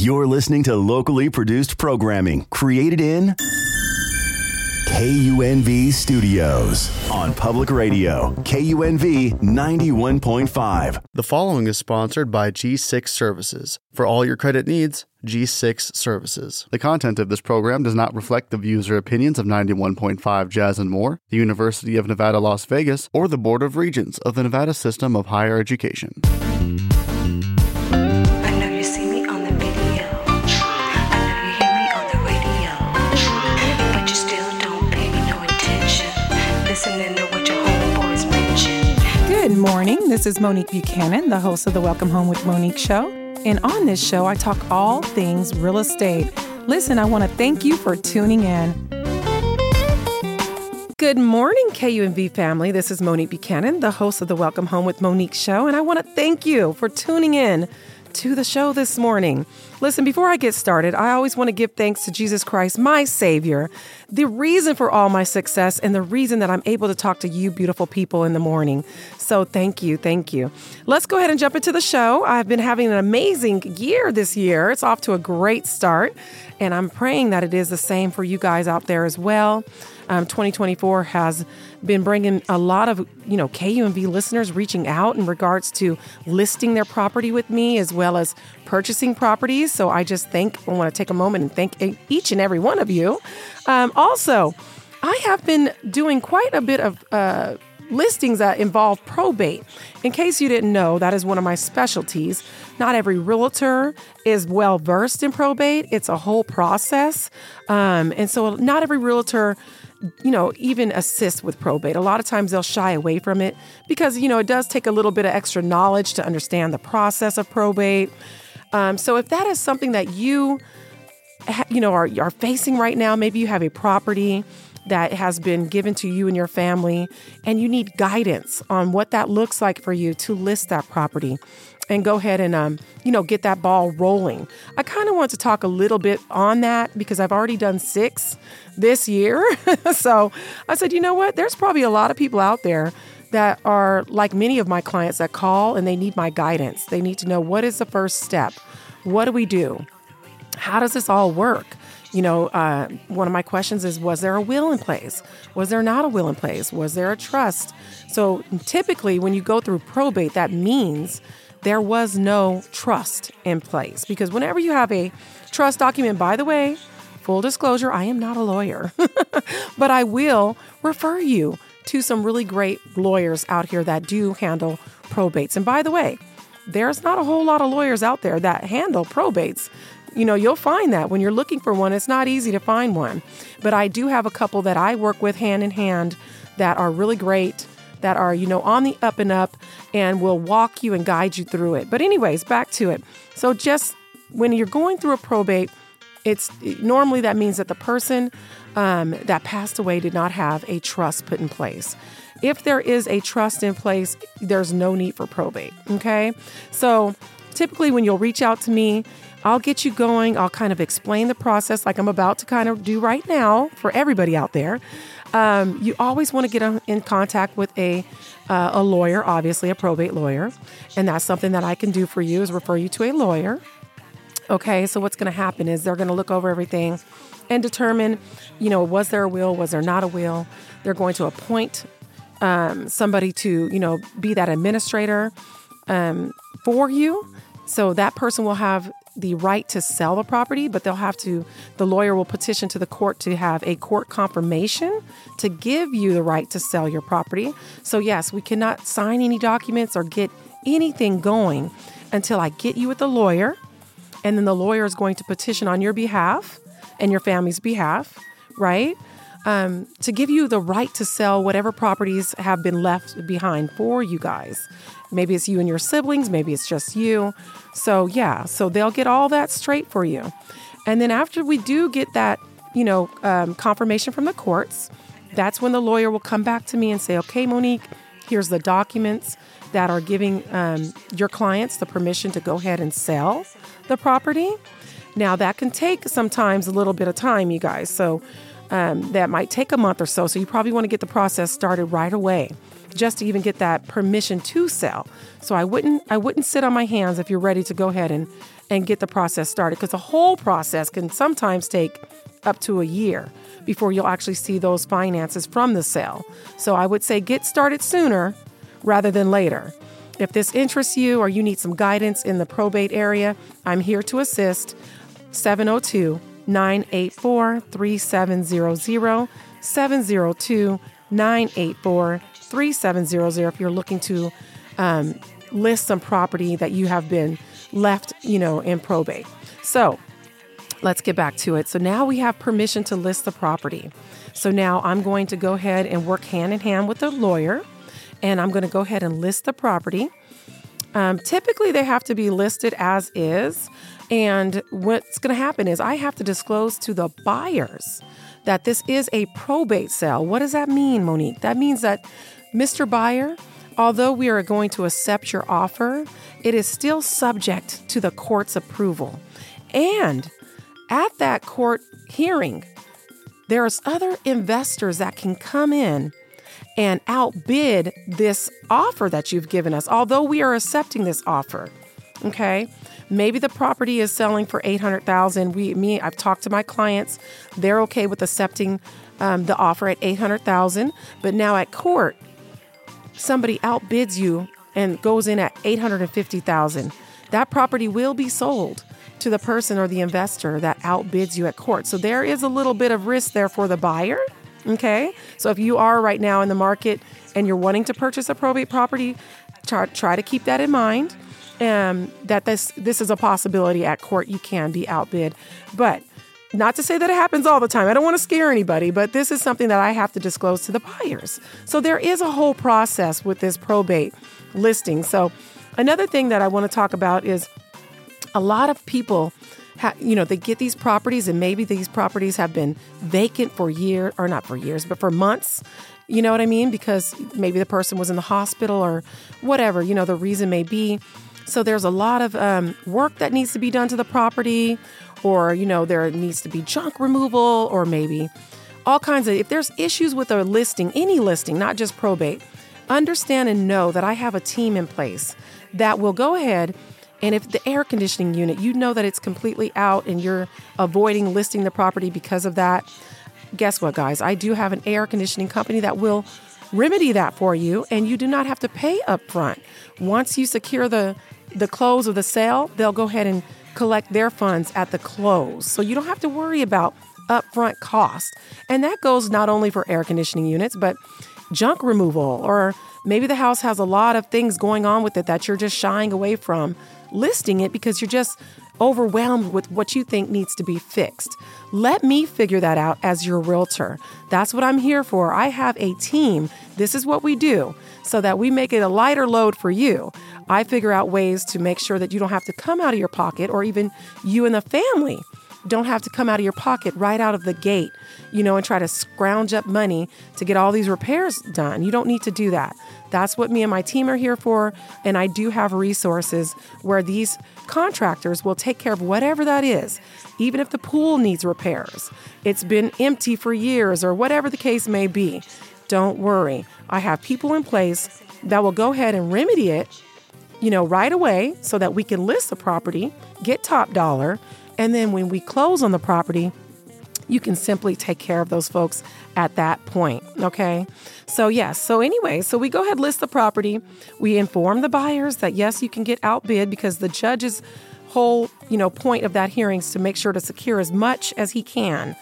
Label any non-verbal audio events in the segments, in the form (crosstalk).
You're listening to locally produced programming created in KUNV Studios on public radio, KUNV 91.5. The following is sponsored by G6 Services. For all your credit needs, G6 Services. The content of this program does not reflect the views or opinions of 91.5 Jazz and More, the University of Nevada, Las Vegas, or the Board of Regents of the Nevada System of Higher Education. This is Monique Buchanan, the host of the Welcome Home with Monique show. And on this show, I talk all things real estate. Listen, I want to thank you for tuning in. Good morning, KUNV family. This is Monique Buchanan, the host of the Welcome Home with Monique show. And I want to thank you for tuning in to the show this morning. Listen, before I get started, I always want to give thanks to Jesus Christ, my Savior, the reason for all my success and the reason that I'm able to talk to you, beautiful people, in the morning. So thank you, thank you. Let's go ahead and jump into the show. I've been having an amazing year this year. It's off to a great start, and I'm praying that it is the same for you guys out there as well. Um, 2024 has been bringing a lot of you know KUNV listeners reaching out in regards to listing their property with me as well as purchasing properties. So I just think I want to take a moment and thank each and every one of you. Um, also, I have been doing quite a bit of. Uh, listings that involve probate. In case you didn't know, that is one of my specialties. Not every realtor is well versed in probate, it's a whole process. Um, and so, not every realtor you know, even assist with probate. A lot of times they'll shy away from it because, you know, it does take a little bit of extra knowledge to understand the process of probate. Um, so if that is something that you, you know, are, are facing right now, maybe you have a property that has been given to you and your family, and you need guidance on what that looks like for you to list that property and go ahead and um, you know get that ball rolling. I kind of want to talk a little bit on that because I've already done six this year. (laughs) so I said, you know what? There's probably a lot of people out there that are like many of my clients that call and they need my guidance. They need to know what is the first step. What do we do? How does this all work? You know, uh, one of my questions is Was there a will in place? Was there not a will in place? Was there a trust? So, typically, when you go through probate, that means there was no trust in place. Because whenever you have a trust document, by the way, full disclosure, I am not a lawyer, (laughs) but I will refer you to some really great lawyers out here that do handle probates. And by the way, there's not a whole lot of lawyers out there that handle probates. You know, you'll find that when you're looking for one, it's not easy to find one. But I do have a couple that I work with hand in hand that are really great that are, you know, on the up and up and will walk you and guide you through it. But, anyways, back to it. So, just when you're going through a probate, it's normally that means that the person um, that passed away did not have a trust put in place. If there is a trust in place, there's no need for probate. Okay. So, typically, when you'll reach out to me, I'll get you going. I'll kind of explain the process like I'm about to kind of do right now for everybody out there. Um, you always want to get in contact with a uh, a lawyer, obviously a probate lawyer, and that's something that I can do for you is refer you to a lawyer. Okay, so what's going to happen is they're going to look over everything and determine, you know, was there a will, was there not a will. They're going to appoint um, somebody to, you know, be that administrator um, for you. So that person will have the right to sell the property, but they'll have to, the lawyer will petition to the court to have a court confirmation to give you the right to sell your property. So, yes, we cannot sign any documents or get anything going until I get you with the lawyer. And then the lawyer is going to petition on your behalf and your family's behalf, right? Um, to give you the right to sell whatever properties have been left behind for you guys. Maybe it's you and your siblings, maybe it's just you. So, yeah, so they'll get all that straight for you. And then after we do get that, you know, um, confirmation from the courts, that's when the lawyer will come back to me and say, okay, Monique, here's the documents that are giving um, your clients the permission to go ahead and sell the property. Now, that can take sometimes a little bit of time, you guys. So, um, that might take a month or so. So, you probably want to get the process started right away. just to even get that permission to sell. So I wouldn't I wouldn't sit on my hands if you're ready to go ahead and and get the process started because the whole process can sometimes take up to a year before you'll actually see those finances from the sale. So I would say get started sooner rather than later. If this interests you or you need some guidance in the probate area, I'm here to assist. 702 984 3700 702 984 3700 if you're looking to um, list some property that you have been left, you know, in probate. So let's get back to it. So now we have permission to list the property. So now I'm going to go ahead and work hand in hand with the lawyer, and I'm going to go ahead and list the property. Um, typically, they have to be listed as is. And what's going to happen is I have to disclose to the buyers that this is a probate sale. What does that mean, Monique? That means that Mr. Buyer, although we are going to accept your offer, it is still subject to the court's approval. And at that court hearing, there's other investors that can come in and outbid this offer that you've given us, although we are accepting this offer. Okay. Maybe the property is selling for 800,000. We me I've talked to my clients. They're okay with accepting um, the offer at 800,000, but now at court somebody outbids you and goes in at 850,000. That property will be sold to the person or the investor that outbids you at court. So there is a little bit of risk there for the buyer. Okay. So if you are right now in the market and you're wanting to purchase a probate property, try, try to keep that in mind um, that this this is a possibility at court. You can be outbid, but not to say that it happens all the time. I don't want to scare anybody, but this is something that I have to disclose to the buyers. So there is a whole process with this probate listing. So another thing that I want to talk about is a lot of people you know, they get these properties and maybe these properties have been vacant for years, or not for years, but for months. You know what I mean? Because maybe the person was in the hospital or whatever, you know, the reason may be. So there's a lot of um, work that needs to be done to the property, or, you know, there needs to be junk removal, or maybe all kinds of, if there's issues with a listing, any listing, not just probate, understand and know that I have a team in place that will go ahead and if the air conditioning unit, you know that it's completely out and you're avoiding listing the property because of that, guess what, guys? I do have an air conditioning company that will remedy that for you and you do not have to pay up front. Once you secure the the close of the sale, they'll go ahead and collect their funds at the close. So you don't have to worry about upfront cost. And that goes not only for air conditioning units, but junk removal, or maybe the house has a lot of things going on with it that you're just shying away from listing it because you're just overwhelmed with what you think needs to be fixed. Let me figure that out as your realtor. That's what I'm here for. I have a team. This is what we do so that we make it a lighter load for you. I figure out ways to make sure that you don't have to come out of your pocket or even you and the family don't have to come out of your pocket right out of the gate, you know, and try to scrounge up money to get all these repairs done. You don't need to do that. That's what me and my team are here for. And I do have resources where these contractors will take care of whatever that is, even if the pool needs repairs. It's been empty for years or whatever the case may be. Don't worry. I have people in place that will go ahead and remedy it you know, right away so that we can list the property, get top dollar, and then when we close on the property, you can simply take care of those folks at that point. Okay. So, yes. So, anyway, so we go ahead, list the property. We inform the buyers that yes, you can get outbid because the judge's whole, you know, point of that hearing is to make sure to secure as much as he can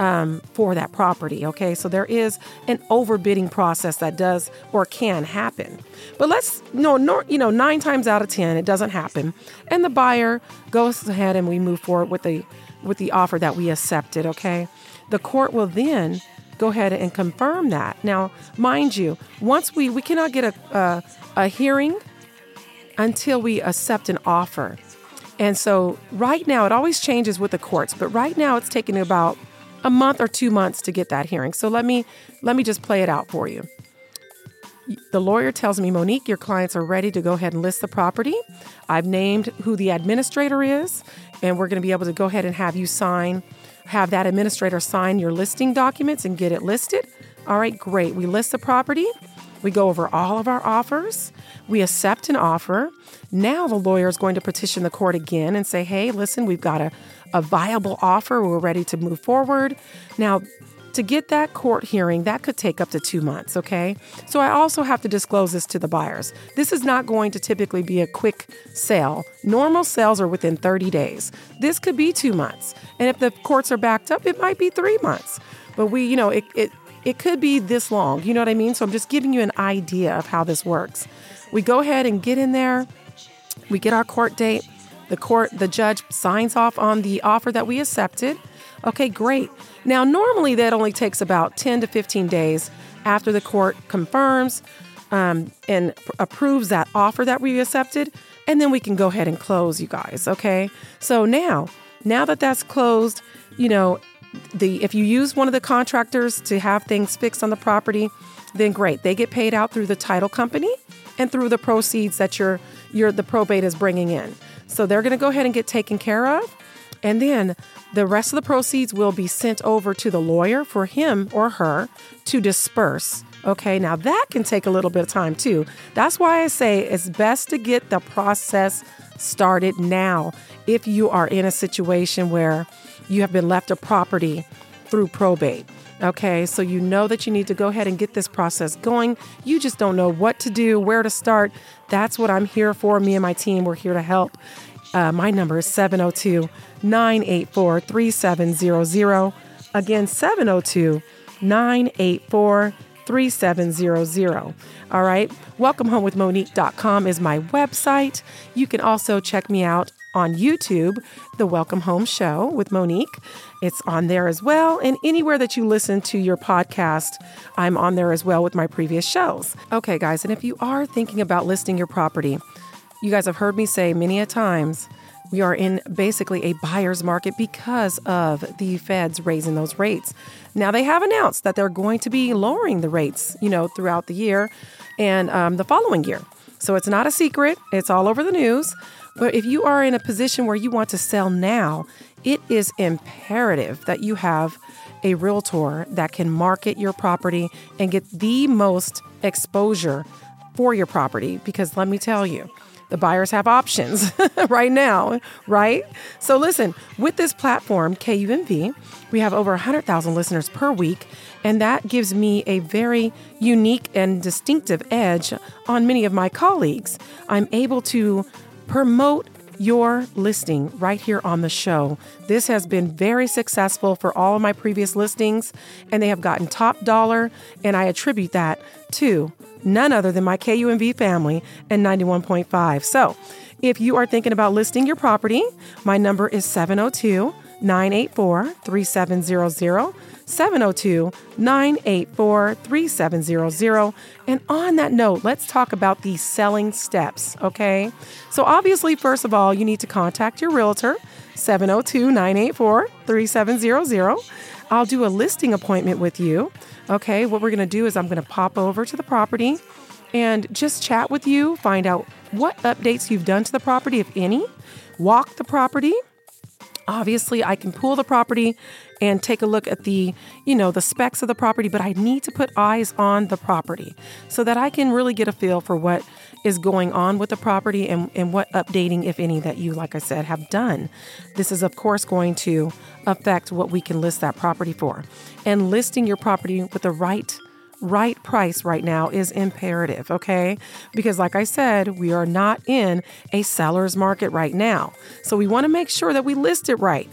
um, for that property. Okay, so there is an overbidding process that does or can happen. But let's no, no, you know, nine times out of ten, it doesn't happen, and the buyer goes ahead and we move forward with the with the offer that we accepted. Okay, the court will then go ahead and confirm that. Now, mind you, once we we cannot get a a, a hearing until we accept an offer. And so right now, it always changes with the courts, but right now it's taking about a month or two months to get that hearing. So let me let me just play it out for you. The lawyer tells me, Monique, your clients are ready to go ahead and list the property. I've named who the administrator is, and we're going to be able to go ahead and have you sign, have that administrator sign your listing documents and get it listed. All right, great. We list the property. We go over all of our offers. We accept an offer. Now the lawyer is going to petition the court again and say, hey, listen, we've got a, a viable offer. We're ready to move forward. Now, to get that court hearing, that could take up to two months, okay? So I also have to disclose this to the buyers. This is not going to typically be a quick sale. Normal sales are within 30 days. This could be two months. And if the courts are backed up, it might be three months. But we, you know, it, it, it could be this long. You know what I mean? So I'm just giving you an idea of how this works. We go ahead and get in there. We get our court date. The court, the judge signs off on the offer that we accepted. Okay, great. Now, normally that only takes about 10 to 15 days after the court confirms um, and pr- approves that offer that we accepted, and then we can go ahead and close, you guys. Okay, so now, now that that's closed, you know, the if you use one of the contractors to have things fixed on the property, then great. They get paid out through the title company and through the proceeds that your your the probate is bringing in. So they're going to go ahead and get taken care of. And then the rest of the proceeds will be sent over to the lawyer for him or her to disperse. Okay, now that can take a little bit of time too. That's why I say it's best to get the process started now if you are in a situation where you have been left a property through probate. Okay, so you know that you need to go ahead and get this process going. You just don't know what to do, where to start. That's what I'm here for. Me and my team, we're here to help. Uh, my number is 702 984 3700. Again, 702 984 3700. All right. WelcomeHomeWithMonique.com is my website. You can also check me out on YouTube, The Welcome Home Show with Monique. It's on there as well. And anywhere that you listen to your podcast, I'm on there as well with my previous shows. Okay, guys. And if you are thinking about listing your property, you guys have heard me say many a times we are in basically a buyer's market because of the feds raising those rates. Now they have announced that they're going to be lowering the rates, you know, throughout the year and um, the following year. So it's not a secret. It's all over the news. But if you are in a position where you want to sell now, it is imperative that you have a realtor that can market your property and get the most exposure for your property. Because let me tell you, the buyers have options (laughs) right now, right? So listen, with this platform, KUNV, we have over 100,000 listeners per week, and that gives me a very unique and distinctive edge on many of my colleagues. I'm able to promote your listing right here on the show. This has been very successful for all of my previous listings, and they have gotten top dollar, and I attribute that to none other than my KUNV family and 91.5. So, if you are thinking about listing your property, my number is 702 984 3700. 702 984 3700. And on that note, let's talk about the selling steps, okay? So, obviously, first of all, you need to contact your realtor, 702 984 3700. I'll do a listing appointment with you. Okay, what we're gonna do is I'm gonna pop over to the property and just chat with you, find out what updates you've done to the property, if any, walk the property. Obviously, I can pull the property and take a look at the, you know, the specs of the property, but I need to put eyes on the property so that I can really get a feel for what is going on with the property and, and what updating, if any, that you, like I said, have done. This is, of course, going to affect what we can list that property for. And listing your property with the right right price right now is imperative, okay? Because, like I said, we are not in a seller's market right now. So we want to make sure that we list it right.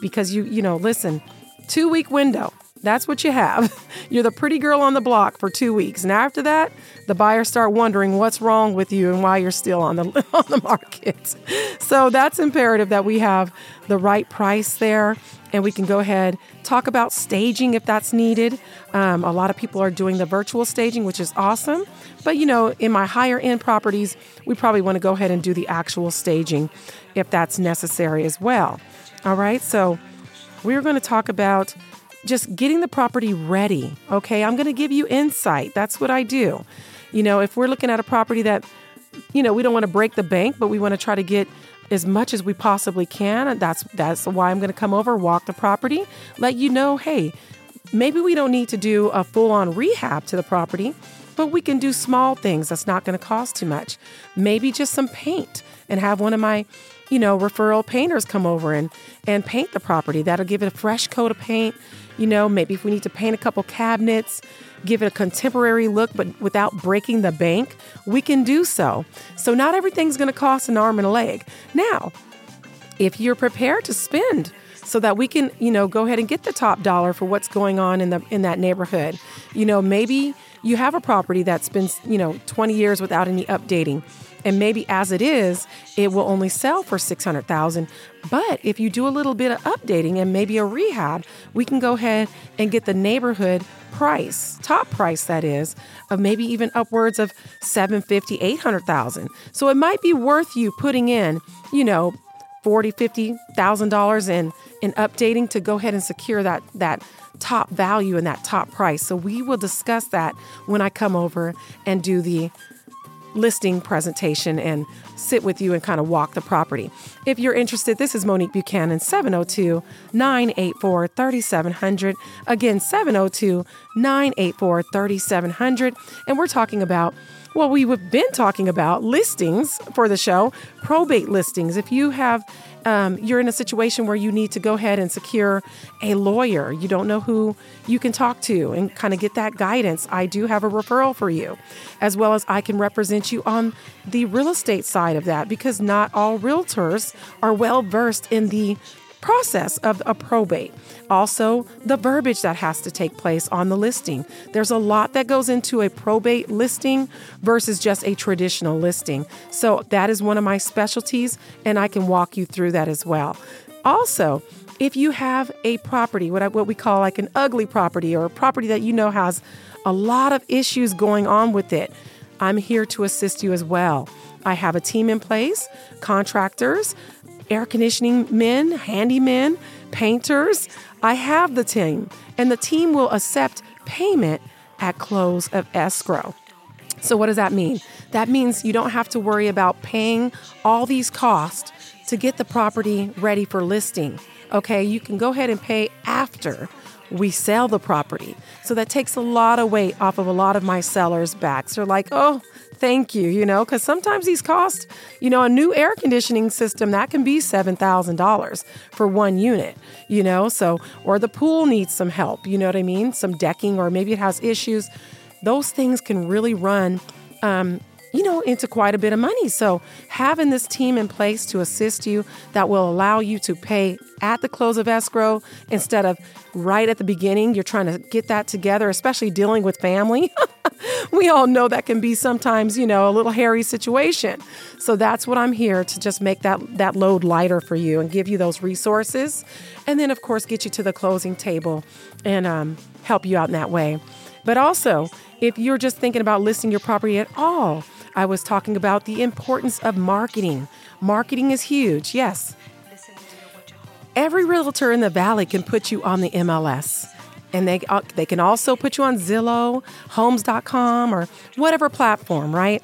Because you, you know, listen, two week window. That's what you have. (laughs) You're the pretty girl on the block for two weeks. And after that, the buyers start wondering what's wrong with you and why you're still on the (laughs) on the market. So that's imperative that we have the right price there and we can go ahead talk about staging if that's needed um, a lot of people are doing the virtual staging which is awesome but you know in my higher end properties we probably want to go ahead and do the actual staging if that's necessary as well all right so we're going to talk about just getting the property ready okay i'm going to give you insight that's what i do you know if we're looking at a property that you know we don't want to break the bank but we want to try to get as much as we possibly can. And that's that's why I'm going to come over, walk the property, let you know, hey, maybe we don't need to do a full-on rehab to the property. but we can do small things that's not going to cost too much. Maybe just some paint and have one of my you know, referral painters come over and and paint the property. That'll give it a fresh coat of paint. You know, maybe if we need to paint a couple cabinets, give it a contemporary look, but without breaking the bank, we can do so. So not everything's going to cost an arm and a leg. Now, if you're prepared to spend so that we can, you know, go ahead and get the top dollar for what's going on in the in that neighborhood. You know, maybe you have a property that's been, you know, 20 years without any updating. And maybe as it is, it will only sell for 600,000. But if you do a little bit of updating and maybe a rehab, we can go ahead and get the neighborhood price, top price that is, of maybe even upwards of 750, 800,000. So it might be worth you putting in, you know, 40, 50,000 dollars in in updating to go ahead and secure that that top value and that top price. So we will discuss that when I come over and do the listing presentation and sit with you and kind of walk the property. If you're interested, this is Monique Buchanan, 702 984 3700. Again, 702 984 3700. And we're talking about well, we've been talking about listings for the show, probate listings. If you have, um, you're in a situation where you need to go ahead and secure a lawyer, you don't know who you can talk to and kind of get that guidance, I do have a referral for you, as well as I can represent you on the real estate side of that because not all realtors are well versed in the process of a probate. Also, the verbiage that has to take place on the listing. There's a lot that goes into a probate listing versus just a traditional listing. So, that is one of my specialties, and I can walk you through that as well. Also, if you have a property, what, I, what we call like an ugly property or a property that you know has a lot of issues going on with it, I'm here to assist you as well. I have a team in place, contractors, air conditioning men, handymen, painters. I have the team, and the team will accept payment at close of escrow. So, what does that mean? That means you don't have to worry about paying all these costs to get the property ready for listing. Okay, you can go ahead and pay after we sell the property. So that takes a lot of weight off of a lot of my sellers' backs. They're like, oh, thank you, you know, because sometimes these cost, you know, a new air conditioning system that can be $7,000 for one unit, you know, so, or the pool needs some help, you know what I mean? Some decking, or maybe it has issues. Those things can really run um, you know, into quite a bit of money. So, having this team in place to assist you that will allow you to pay at the close of escrow instead of right at the beginning, you're trying to get that together, especially dealing with family. (laughs) we all know that can be sometimes, you know, a little hairy situation. So that's what I'm here to just make that that load lighter for you and give you those resources, and then of course get you to the closing table and um, help you out in that way. But also, if you're just thinking about listing your property at all, I was talking about the importance of marketing. Marketing is huge, yes. Every realtor in the valley can put you on the MLS. And they, uh, they can also put you on Zillow, homes.com, or whatever platform, right?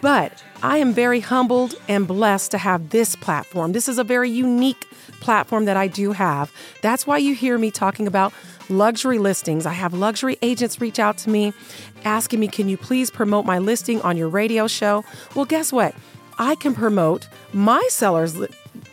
But I am very humbled and blessed to have this platform. This is a very unique platform that I do have. That's why you hear me talking about luxury listings. I have luxury agents reach out to me asking me, Can you please promote my listing on your radio show? Well, guess what? I can promote my sellers' li-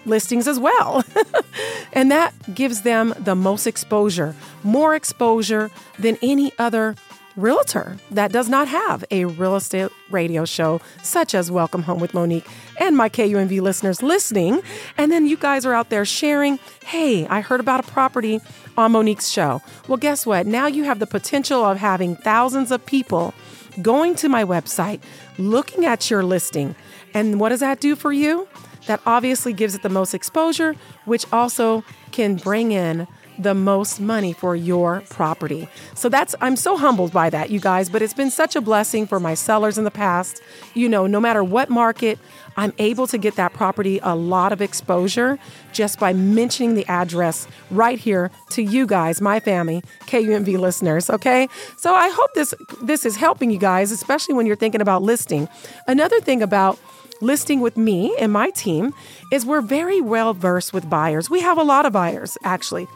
listings as well. (laughs) and that gives them the most exposure, more exposure than any other realtor that does not have a real estate radio show, such as Welcome Home with Monique and my KUNV listeners listening. And then you guys are out there sharing, hey, I heard about a property on Monique's show. Well, guess what? Now you have the potential of having thousands of people going to my website, looking at your listing. And what does that do for you? That obviously gives it the most exposure, which also can bring in the most money for your property. So that's, I'm so humbled by that, you guys, but it's been such a blessing for my sellers in the past. You know, no matter what market, I'm able to get that property a lot of exposure just by mentioning the address right here to you guys, my family, KUNV listeners, okay? So I hope this this is helping you guys, especially when you're thinking about listing. Another thing about listing with me and my team is we're very well versed with buyers. We have a lot of buyers actually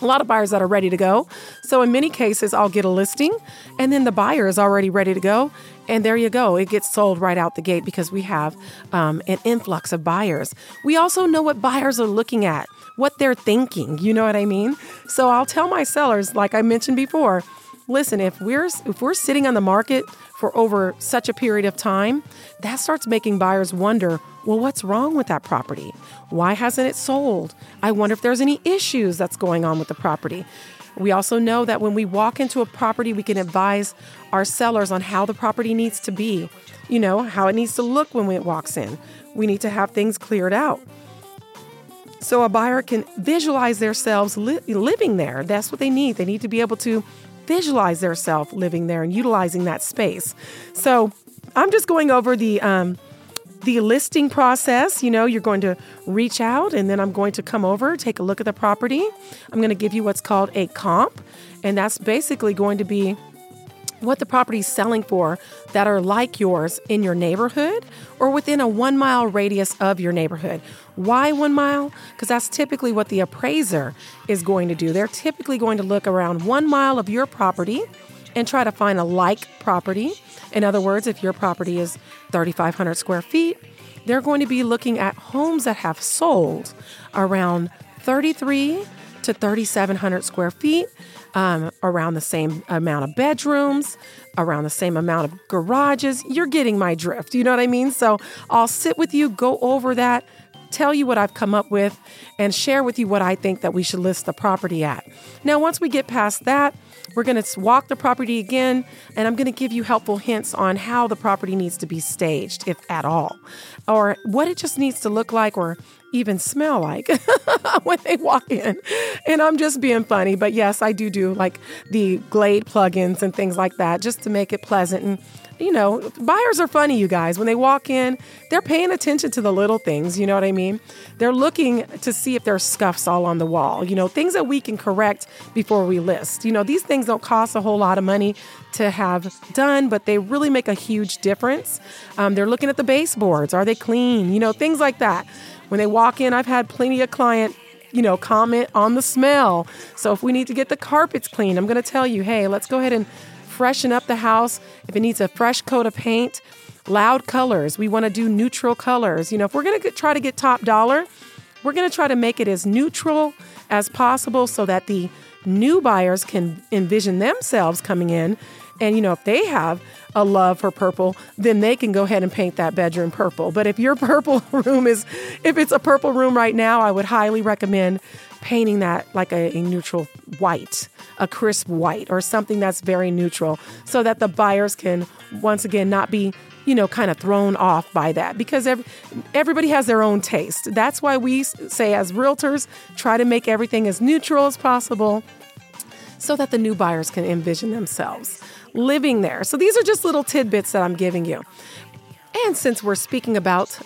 a lot of buyers that are ready to go. So in many cases, I'll get a listing and then the buyer is already ready to go. And there you go. It gets sold right out the gate because we have um, an influx of buyers. We also know what buyers are looking at, what they're thinking. You know what I mean? So I'll tell my sellers, like I mentioned before, listen, if we're if we're sitting on the market for over such a period of time, that starts making buyers wonder, well, what's wrong with that property? Why hasn't it sold? I wonder if there's any issues that's going on with the property. We also know that when we walk into a property, we can advise our sellers on how the property needs to be, you know, how it needs to look when it walks in. We need to have things cleared out. So a buyer can visualize themselves li- living there. That's what they need. They need to be able to visualize themselves living there and utilizing that space. So I'm just going over the um, the listing process. You know, you're going to reach out, and then I'm going to come over, take a look at the property. I'm going to give you what's called a comp, and that's basically going to be what the property is selling for that are like yours in your neighborhood or within a one mile radius of your neighborhood. Why one mile? Because that's typically what the appraiser is going to do. They're typically going to look around one mile of your property and try to find a like property. In other words, if your property is 3,500 square feet, they're going to be looking at homes that have sold around 33 to 3,700 square feet um, around the same amount of bedrooms, around the same amount of garages. You're getting my drift. You know what I mean? So I'll sit with you, go over that, tell you what I've come up with, and share with you what I think that we should list the property at. Now, once we get past that, we're going to walk the property again, and I'm going to give you helpful hints on how the property needs to be staged, if at all, or what it just needs to look like, or even smell like (laughs) when they walk in. And I'm just being funny, but yes, I do do like the Glade plugins and things like that just to make it pleasant and you know, buyers are funny, you guys. When they walk in, they're paying attention to the little things, you know what I mean? They're looking to see if there's scuffs all on the wall, you know, things that we can correct before we list. You know, these things don't cost a whole lot of money to have done, but they really make a huge difference. Um, they're looking at the baseboards. Are they clean? You know, things like that. When they walk in, I've had plenty of client, you know, comment on the smell. So if we need to get the carpets clean, I'm going to tell you, hey, let's go ahead and freshen up the house. If it needs a fresh coat of paint, loud colors, we want to do neutral colors. You know, if we're going to try to get top dollar, we're going to try to make it as neutral as possible so that the new buyers can envision themselves coming in. And, you know, if they have a love for purple, then they can go ahead and paint that bedroom purple. But if your (laughs) purple room is, if it's a purple room right now, I would highly recommend painting that like a, a, neutral white, a crisp white, or something that's very neutral so that the buyers can once again not be, you know, kind of thrown off by that because every, everybody has their own taste. That's why we say, as realtors, try to make everything as neutral as possible so that the new buyers can envision themselves living there. So these are just little tidbits that I'm giving you. And since we're speaking about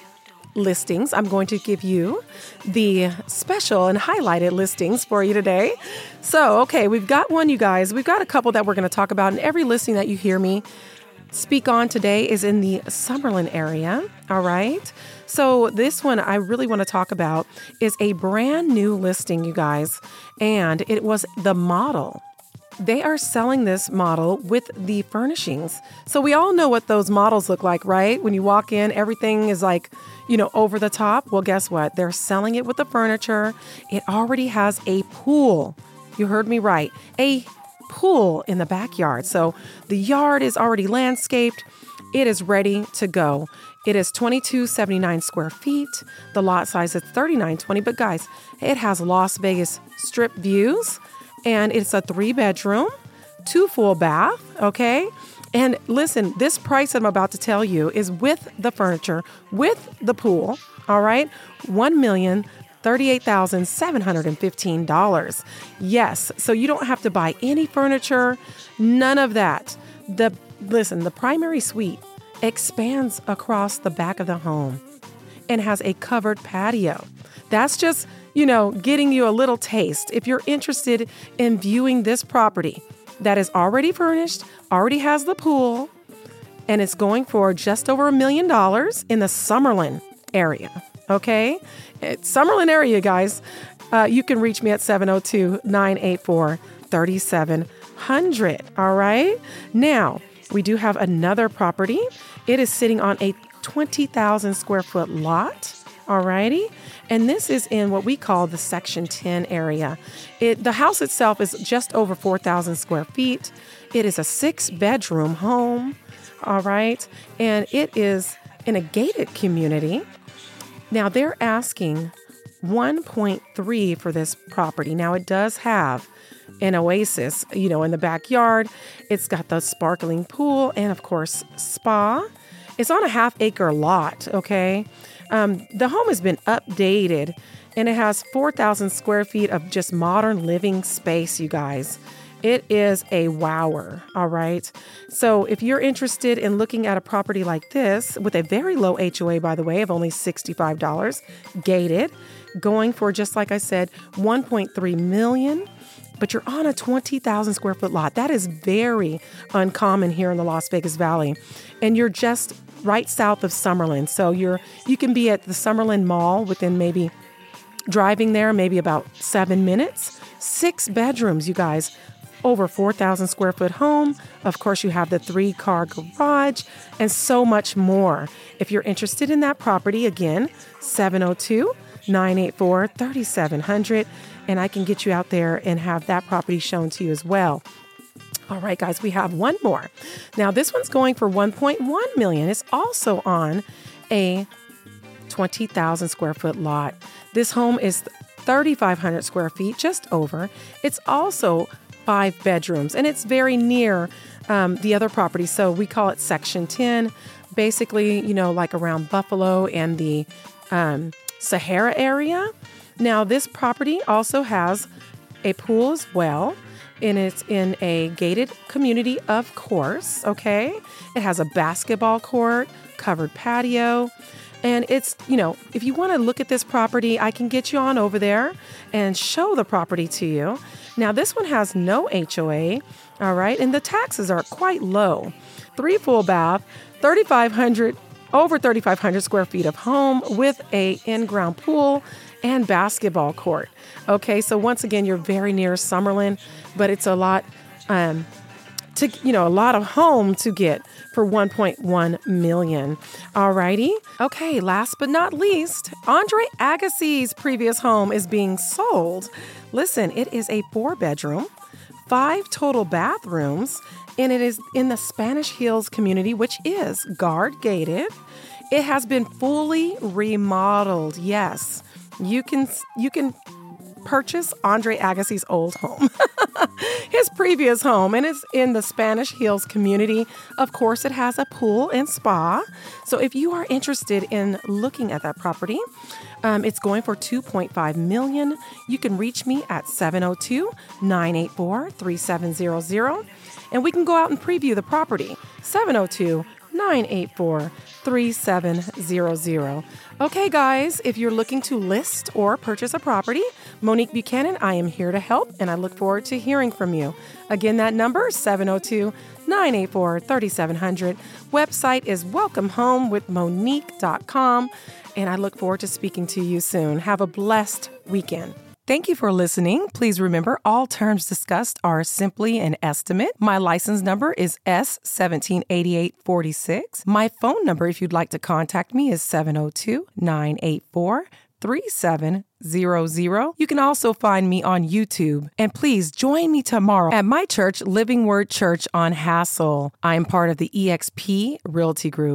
listings, I'm going to give you the special and highlighted listings for you today. So, okay, we've got one, you guys. We've got a couple that we're going to talk about, and every listing that you hear me speak on today is in the Summerlin area. All right. So, this one I really want to talk about is a brand new listing, you guys, and it was the model they are selling this model with the furnishings. So we all know what those models look like, right? When you walk in, everything is like, you know, over the top. Well, guess what? They're selling it with the furniture. It already has a pool. You heard me right. A pool in the backyard. So the yard is already landscaped. It is ready to go. It is 2279 square feet. The lot size is 3920, but guys, it has Las Vegas strip views and it's a three bedroom, two full bath, okay? And listen, this price I'm about to tell you is with the furniture, with the pool, all right? One million $38,715. Yes, so you don't have to buy any furniture, none of that. The listen, the primary suite expands across the back of the home and has a covered patio. That's just you know, getting you a little taste. If you're interested in viewing this property that is already furnished, already has the pool, and it's going for just over a million dollars in the Summerlin area. Okay? It's Summerlin area, guys. uh, you can reach me at 702 984 3700. All right. Now, we do have another property. It is sitting on a 20,000 square foot lot. Alrighty. And this is in what we call the Section 10 area. It, the house itself is just over 4,000 square feet. It is a six bedroom home. All right. And it is in a gated community. Now they're asking 1.3 for this property. Now it does have an oasis, you know, in the backyard. It's got the sparkling pool and of course spa. It's on a half acre lot, okay? Um, the home has been updated and it has 4,000 square feet of just modern living space, you guys. It is a wower, all right? So, if you're interested in looking at a property like this with a very low HOA, by the way, of only $65, gated, going for just like I said, 1.3 million, but you're on a 20,000 square foot lot. That is very uncommon here in the Las Vegas Valley. And you're just right south of Summerlin. So you're you can be at the Summerlin Mall within maybe driving there maybe about 7 minutes. 6 bedrooms, you guys over 4,000 square foot home. Of course, you have the three car garage and so much more. If you're interested in that property, again, 702 984 3700, and I can get you out there and have that property shown to you as well. All right, guys, we have one more. Now, this one's going for 1.1 million. It's also on a 20,000 square foot lot. This home is 3,500 square feet, just over. It's also five bedrooms, and it's very near um, the other property. So we call it Section 10, basically, you know, like around Buffalo and the um, Sahara area. Now, this property also has a pool as well, and it's in a gated community, of course, okay? It has a basketball court, covered patio. And it's, you know, if you want to look at this property, I can get you on over there and show the property to you. Now, this one has no HOA, all right, and the taxes are quite low. Three full bath, 3,500, over 3,500 square feet of home with a in-ground pool and basketball court. Okay, so once again, you're very near Summerlin, but it's a lot, um, to you know, a lot of home to get for 1.1 million. Alrighty. Okay, last but not least, Andre Agassi's previous home is being sold. Listen, it is a four bedroom, five total bathrooms, and it is in the Spanish Hills community, which is guard gated. It has been fully remodeled. Yes, you can you can purchase Andre Agassi's old home, (laughs) his previous home, and it's in the Spanish Hills community. Of course, it has a pool and spa. So if you are interested in looking at that property, um, it's going for 2.5 million. You can reach me at 702-984-3700 and we can go out and preview the property. 702 984 3700. Okay, guys, if you're looking to list or purchase a property, Monique Buchanan, I am here to help and I look forward to hearing from you. Again, that number 702 984 3700. Website is welcomehomewithmonique.com and I look forward to speaking to you soon. Have a blessed weekend. Thank you for listening. Please remember all terms discussed are simply an estimate. My license number is S178846. My phone number, if you'd like to contact me, is 702 984 3700. You can also find me on YouTube. And please join me tomorrow at my church, Living Word Church on Hassel. I am part of the EXP Realty Group.